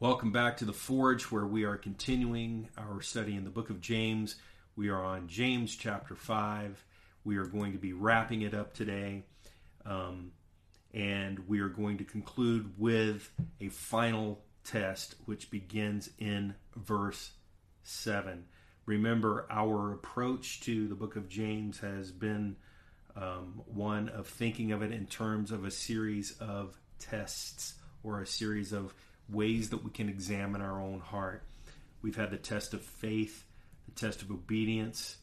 Welcome back to the Forge, where we are continuing our study in the book of James. We are on James chapter 5. We are going to be wrapping it up today. Um, and we are going to conclude with a final test, which begins in verse 7. Remember, our approach to the book of James has been um, one of thinking of it in terms of a series of tests or a series of ways that we can examine our own heart. We've had the test of faith, the test of obedience,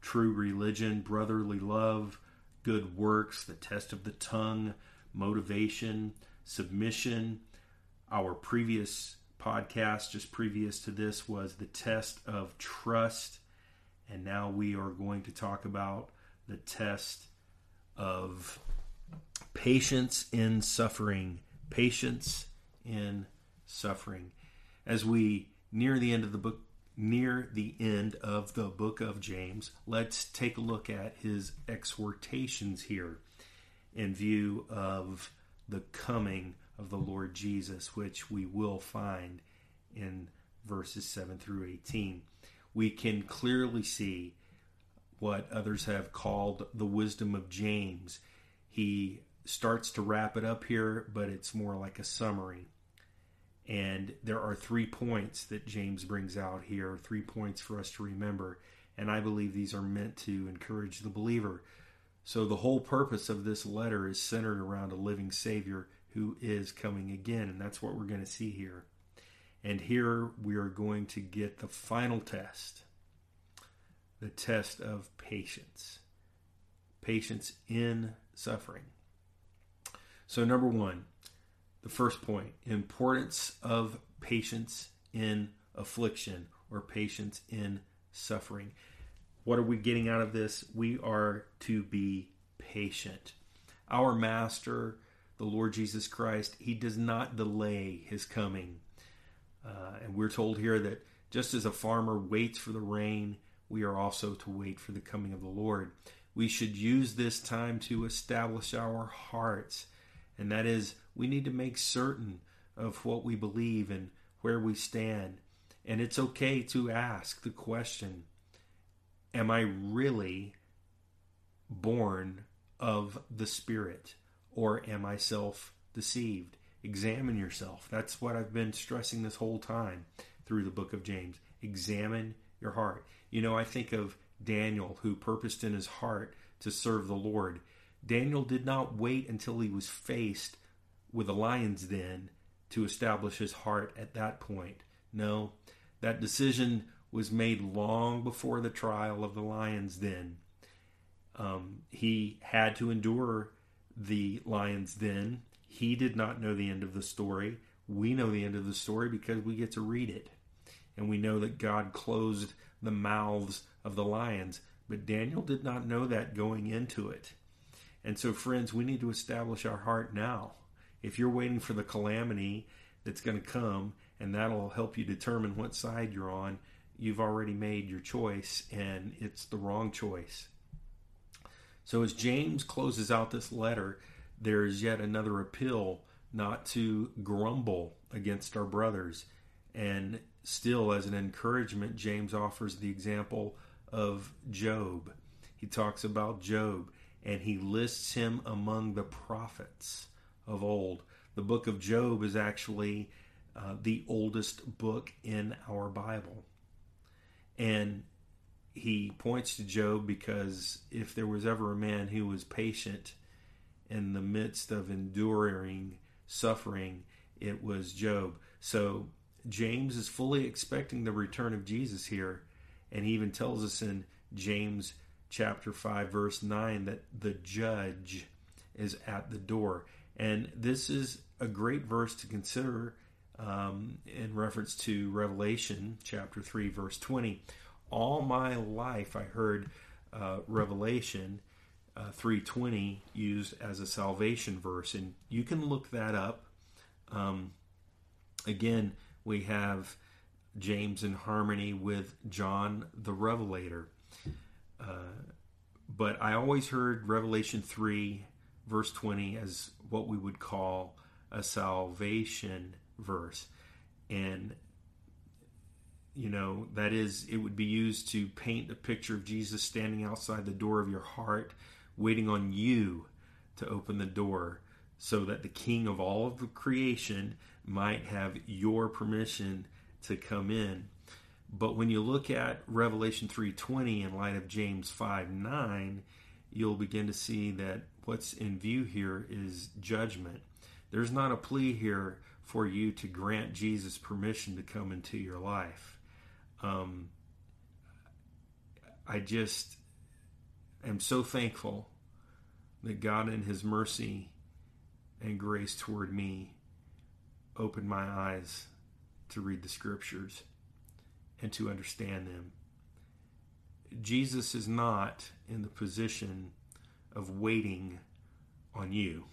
true religion, brotherly love, good works, the test of the tongue, motivation, submission. Our previous podcast, just previous to this, was the test of trust. And now we are going to talk about the test of patience in suffering. Patience in suffering. As we near the end of the book, near the end of the book of James, let's take a look at his exhortations here in view of the coming of the Lord Jesus, which we will find in verses 7 through 18. We can clearly see what others have called the wisdom of James. He starts to wrap it up here, but it's more like a summary. And there are three points that James brings out here, three points for us to remember. And I believe these are meant to encourage the believer. So the whole purpose of this letter is centered around a living Savior who is coming again. And that's what we're going to see here. And here we are going to get the final test the test of patience. Patience in suffering. So, number one, the first point importance of patience in affliction or patience in suffering. What are we getting out of this? We are to be patient. Our Master, the Lord Jesus Christ, He does not delay His coming. Uh, and we're told here that just as a farmer waits for the rain, we are also to wait for the coming of the Lord. We should use this time to establish our hearts, and that is we need to make certain of what we believe and where we stand. And it's okay to ask the question Am I really born of the Spirit or am I self deceived? Examine yourself. That's what I've been stressing this whole time through the book of James. Examine your heart. You know, I think of Daniel who purposed in his heart to serve the Lord. Daniel did not wait until he was faced with the lion's den to establish his heart at that point. No, that decision was made long before the trial of the lion's den. Um, he had to endure the lion's den. He did not know the end of the story. We know the end of the story because we get to read it. And we know that God closed the mouths of the lions. But Daniel did not know that going into it. And so, friends, we need to establish our heart now. If you're waiting for the calamity that's going to come, and that'll help you determine what side you're on, you've already made your choice, and it's the wrong choice. So, as James closes out this letter, there is yet another appeal not to grumble against our brothers. And still, as an encouragement, James offers the example of Job. He talks about Job and he lists him among the prophets of old. The book of Job is actually uh, the oldest book in our Bible. And he points to Job because if there was ever a man who was patient in the midst of enduring suffering, it was Job. So James is fully expecting the return of Jesus here. And he even tells us in James chapter 5, verse 9, that the judge is at the door. And this is a great verse to consider um, in reference to Revelation chapter 3, verse 20. All my life I heard uh, Revelation uh, 320 used as a salvation verse, and you can look that up. Um, again, we have James in harmony with John the Revelator. Uh, but I always heard Revelation 3, verse 20, as what we would call a salvation verse. and you know that is it would be used to paint a picture of Jesus standing outside the door of your heart waiting on you to open the door so that the king of all of the creation might have your permission to come in but when you look at revelation 3.20 in light of james 5 9 you'll begin to see that what's in view here is judgment there's not a plea here for you to grant jesus permission to come into your life um, I just am so thankful that God, in His mercy and grace toward me, opened my eyes to read the scriptures and to understand them. Jesus is not in the position of waiting on you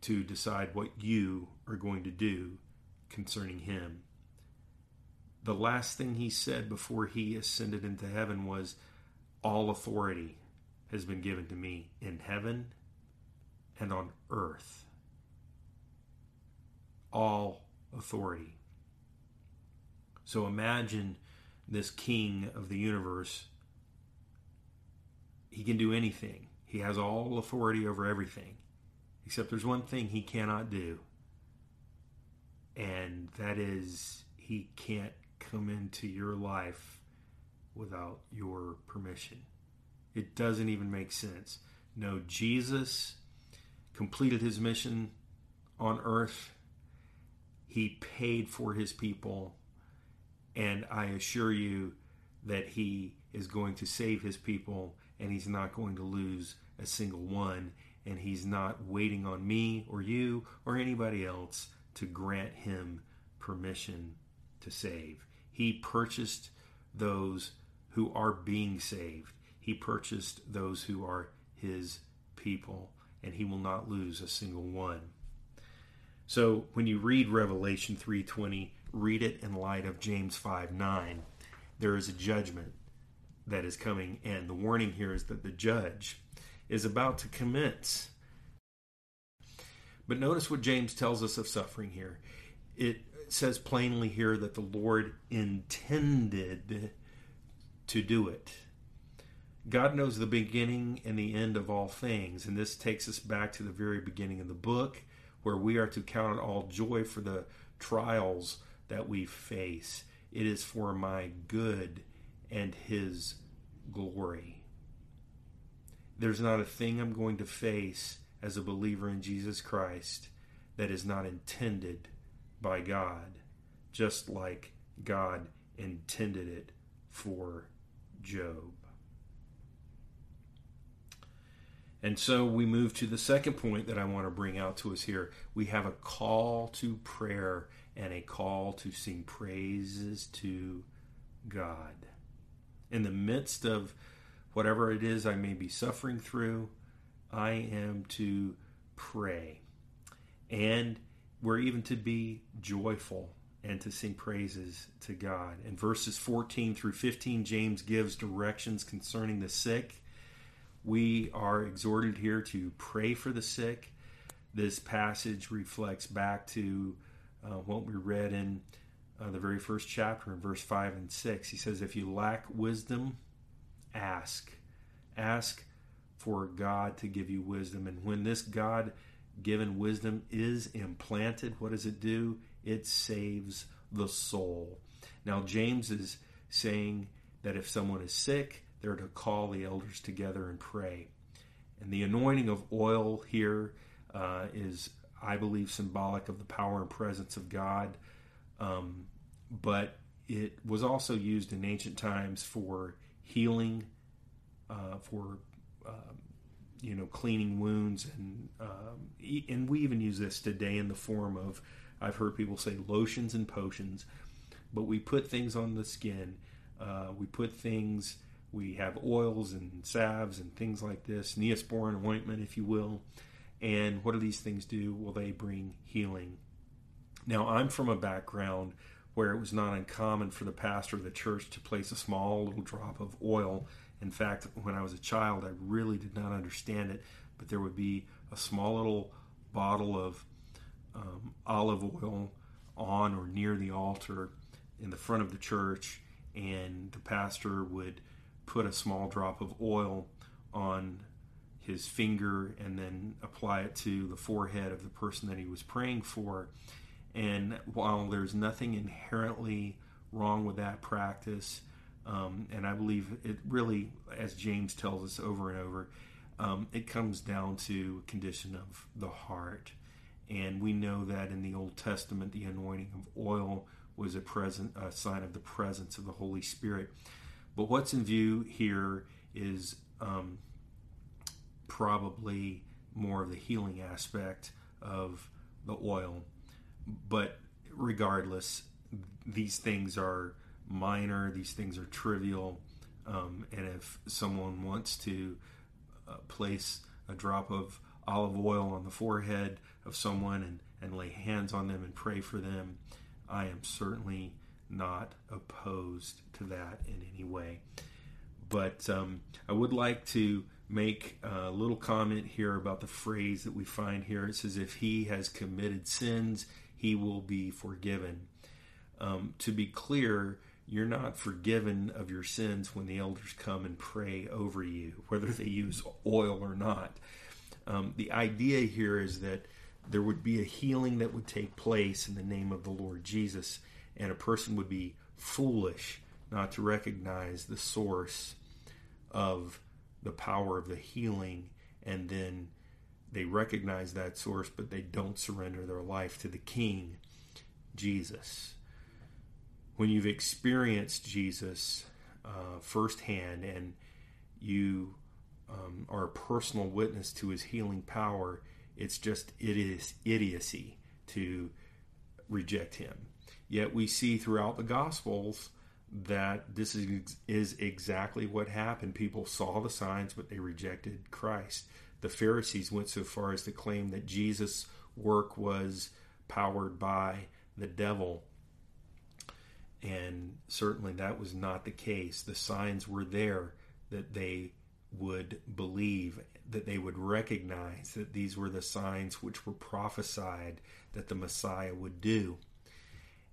to decide what you are going to do concerning Him the last thing he said before he ascended into heaven was, All authority has been given to me in heaven and on earth. All authority. So imagine this king of the universe. He can do anything, he has all authority over everything. Except there's one thing he cannot do, and that is he can't come into your life without your permission. It doesn't even make sense. No, Jesus completed his mission on earth. He paid for his people. And I assure you that he is going to save his people and he's not going to lose a single one. And he's not waiting on me or you or anybody else to grant him permission to save. He purchased those who are being saved. He purchased those who are his people, and he will not lose a single one. So when you read Revelation 3:20, read it in light of James 5:9. There is a judgment that is coming, and the warning here is that the judge is about to commence. But notice what James tells us of suffering here. It says plainly here that the Lord intended to do it. God knows the beginning and the end of all things, and this takes us back to the very beginning of the book, where we are to count all joy for the trials that we face. It is for my good and His glory. There's not a thing I'm going to face as a believer in Jesus Christ that is not intended by God, just like God intended it for Job. And so we move to the second point that I want to bring out to us here. We have a call to prayer and a call to sing praises to God. In the midst of whatever it is I may be suffering through, I am to pray. And we're even to be joyful and to sing praises to God. In verses 14 through 15, James gives directions concerning the sick. We are exhorted here to pray for the sick. This passage reflects back to uh, what we read in uh, the very first chapter in verse 5 and 6. He says, If you lack wisdom, ask. Ask for God to give you wisdom. And when this God given wisdom is implanted, what does it do? It saves the soul. Now, James is saying that if someone is sick, they're to call the elders together and pray. And the anointing of oil here uh, is, I believe, symbolic of the power and presence of God. Um, but it was also used in ancient times for healing, uh, for um, you know cleaning wounds and um, and we even use this today in the form of I've heard people say lotions and potions, but we put things on the skin. Uh, we put things. We have oils and salves and things like this, neosporin ointment, if you will. And what do these things do? Well, they bring healing. Now, I'm from a background where it was not uncommon for the pastor of the church to place a small little drop of oil in fact, when I was a child, I really did not understand it, but there would be a small little bottle of um, olive oil on or near the altar in the front of the church, and the pastor would put a small drop of oil on his finger and then apply it to the forehead of the person that he was praying for. And while there's nothing inherently wrong with that practice, um, and I believe it really, as James tells us over and over, um, it comes down to condition of the heart. And we know that in the Old Testament, the anointing of oil was a present a sign of the presence of the Holy Spirit. But what's in view here is um, probably more of the healing aspect of the oil. But regardless, these things are minor, these things are trivial. Um, and if someone wants to uh, place a drop of olive oil on the forehead of someone and, and lay hands on them and pray for them, I am certainly not opposed to that in any way. But um, I would like to make a little comment here about the phrase that we find here. It says, If he has committed sins, he will be forgiven. Um, to be clear, you're not forgiven of your sins when the elders come and pray over you, whether they use oil or not. Um, the idea here is that there would be a healing that would take place in the name of the Lord Jesus, and a person would be foolish not to recognize the source of the power of the healing, and then they recognize that source, but they don't surrender their life to the King, Jesus when you've experienced Jesus uh, firsthand and you um, are a personal witness to his healing power, it's just it is idiocy to reject him. Yet we see throughout the Gospels that this is, is exactly what happened. People saw the signs, but they rejected Christ. The Pharisees went so far as to claim that Jesus' work was powered by the devil and certainly that was not the case. The signs were there that they would believe, that they would recognize that these were the signs which were prophesied that the Messiah would do.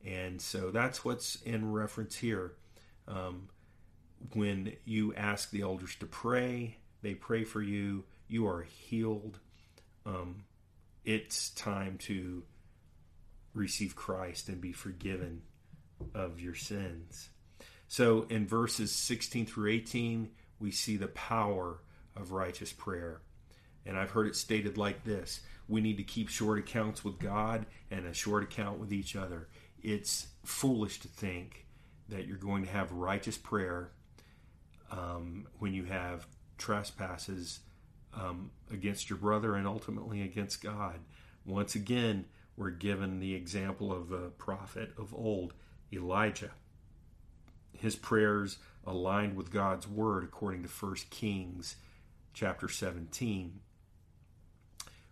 And so that's what's in reference here. Um, when you ask the elders to pray, they pray for you, you are healed. Um, it's time to receive Christ and be forgiven of your sins. So in verses 16 through 18, we see the power of righteous prayer. And I've heard it stated like this we need to keep short accounts with God and a short account with each other. It's foolish to think that you're going to have righteous prayer um, when you have trespasses um, against your brother and ultimately against God. Once again, we're given the example of the prophet of old. Elijah. His prayers aligned with God's word according to 1 Kings chapter 17.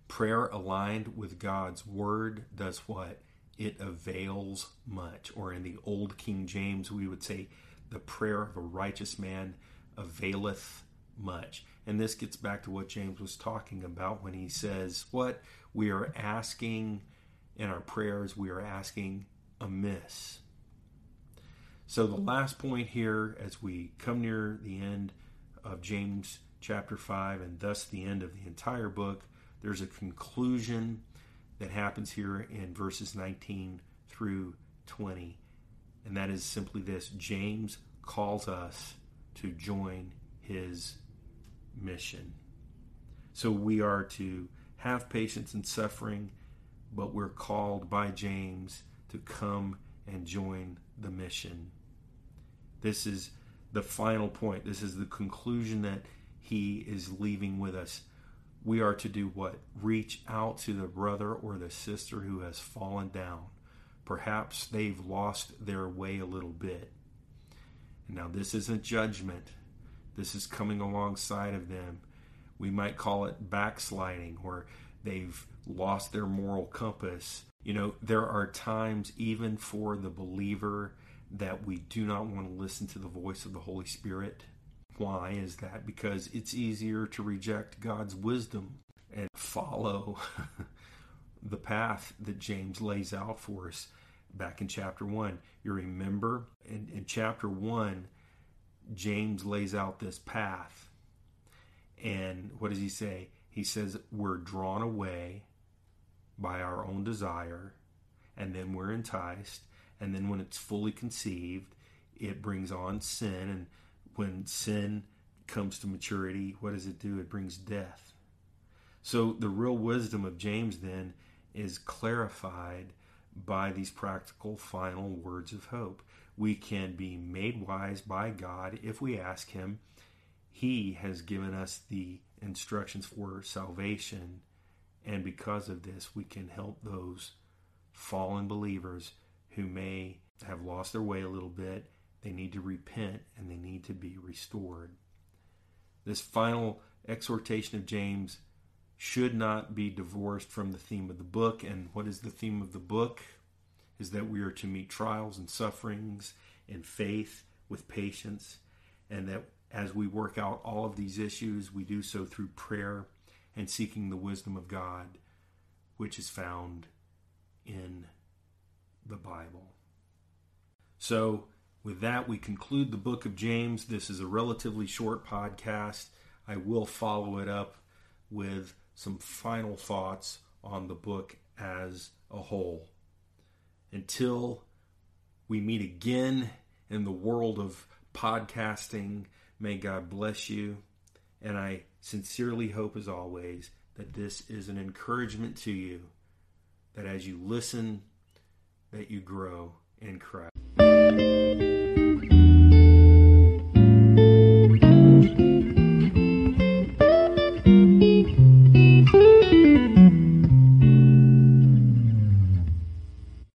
Prayer aligned with God's word does what? It avails much. Or in the old King James, we would say, the prayer of a righteous man availeth much. And this gets back to what James was talking about when he says, What we are asking in our prayers, we are asking amiss. So, the last point here, as we come near the end of James chapter 5, and thus the end of the entire book, there's a conclusion that happens here in verses 19 through 20. And that is simply this James calls us to join his mission. So we are to have patience in suffering, but we're called by James to come and join the mission. This is the final point. This is the conclusion that he is leaving with us. We are to do what? Reach out to the brother or the sister who has fallen down. Perhaps they've lost their way a little bit. Now, this isn't judgment, this is coming alongside of them. We might call it backsliding, where they've lost their moral compass. You know, there are times, even for the believer, that we do not want to listen to the voice of the Holy Spirit. Why is that? Because it's easier to reject God's wisdom and follow the path that James lays out for us. back in chapter 1. You remember in, in chapter 1, James lays out this path. And what does he say? He says, We're drawn away by our own desire, and then we're enticed. And then when it's fully conceived, it brings on sin. And when sin comes to maturity, what does it do? It brings death. So the real wisdom of James then is clarified by these practical final words of hope. We can be made wise by God if we ask Him. He has given us the instructions for salvation, and because of this, we can help those fallen believers who may have lost their way a little bit. They need to repent and they need to be restored. This final exhortation of James should not be divorced from the theme of the book. And what is the theme of the book? Is that we are to meet trials and sufferings in faith with patience, and that as we work out all of these issues, we do so through prayer and seeking the wisdom of God, which is found in the Bible. So, with that, we conclude the book of James. This is a relatively short podcast. I will follow it up with some final thoughts on the book as a whole. Until we meet again in the world of podcasting, may God bless you. And I sincerely hope, as always, that this is an encouragement to you that as you listen, that you grow in Christ.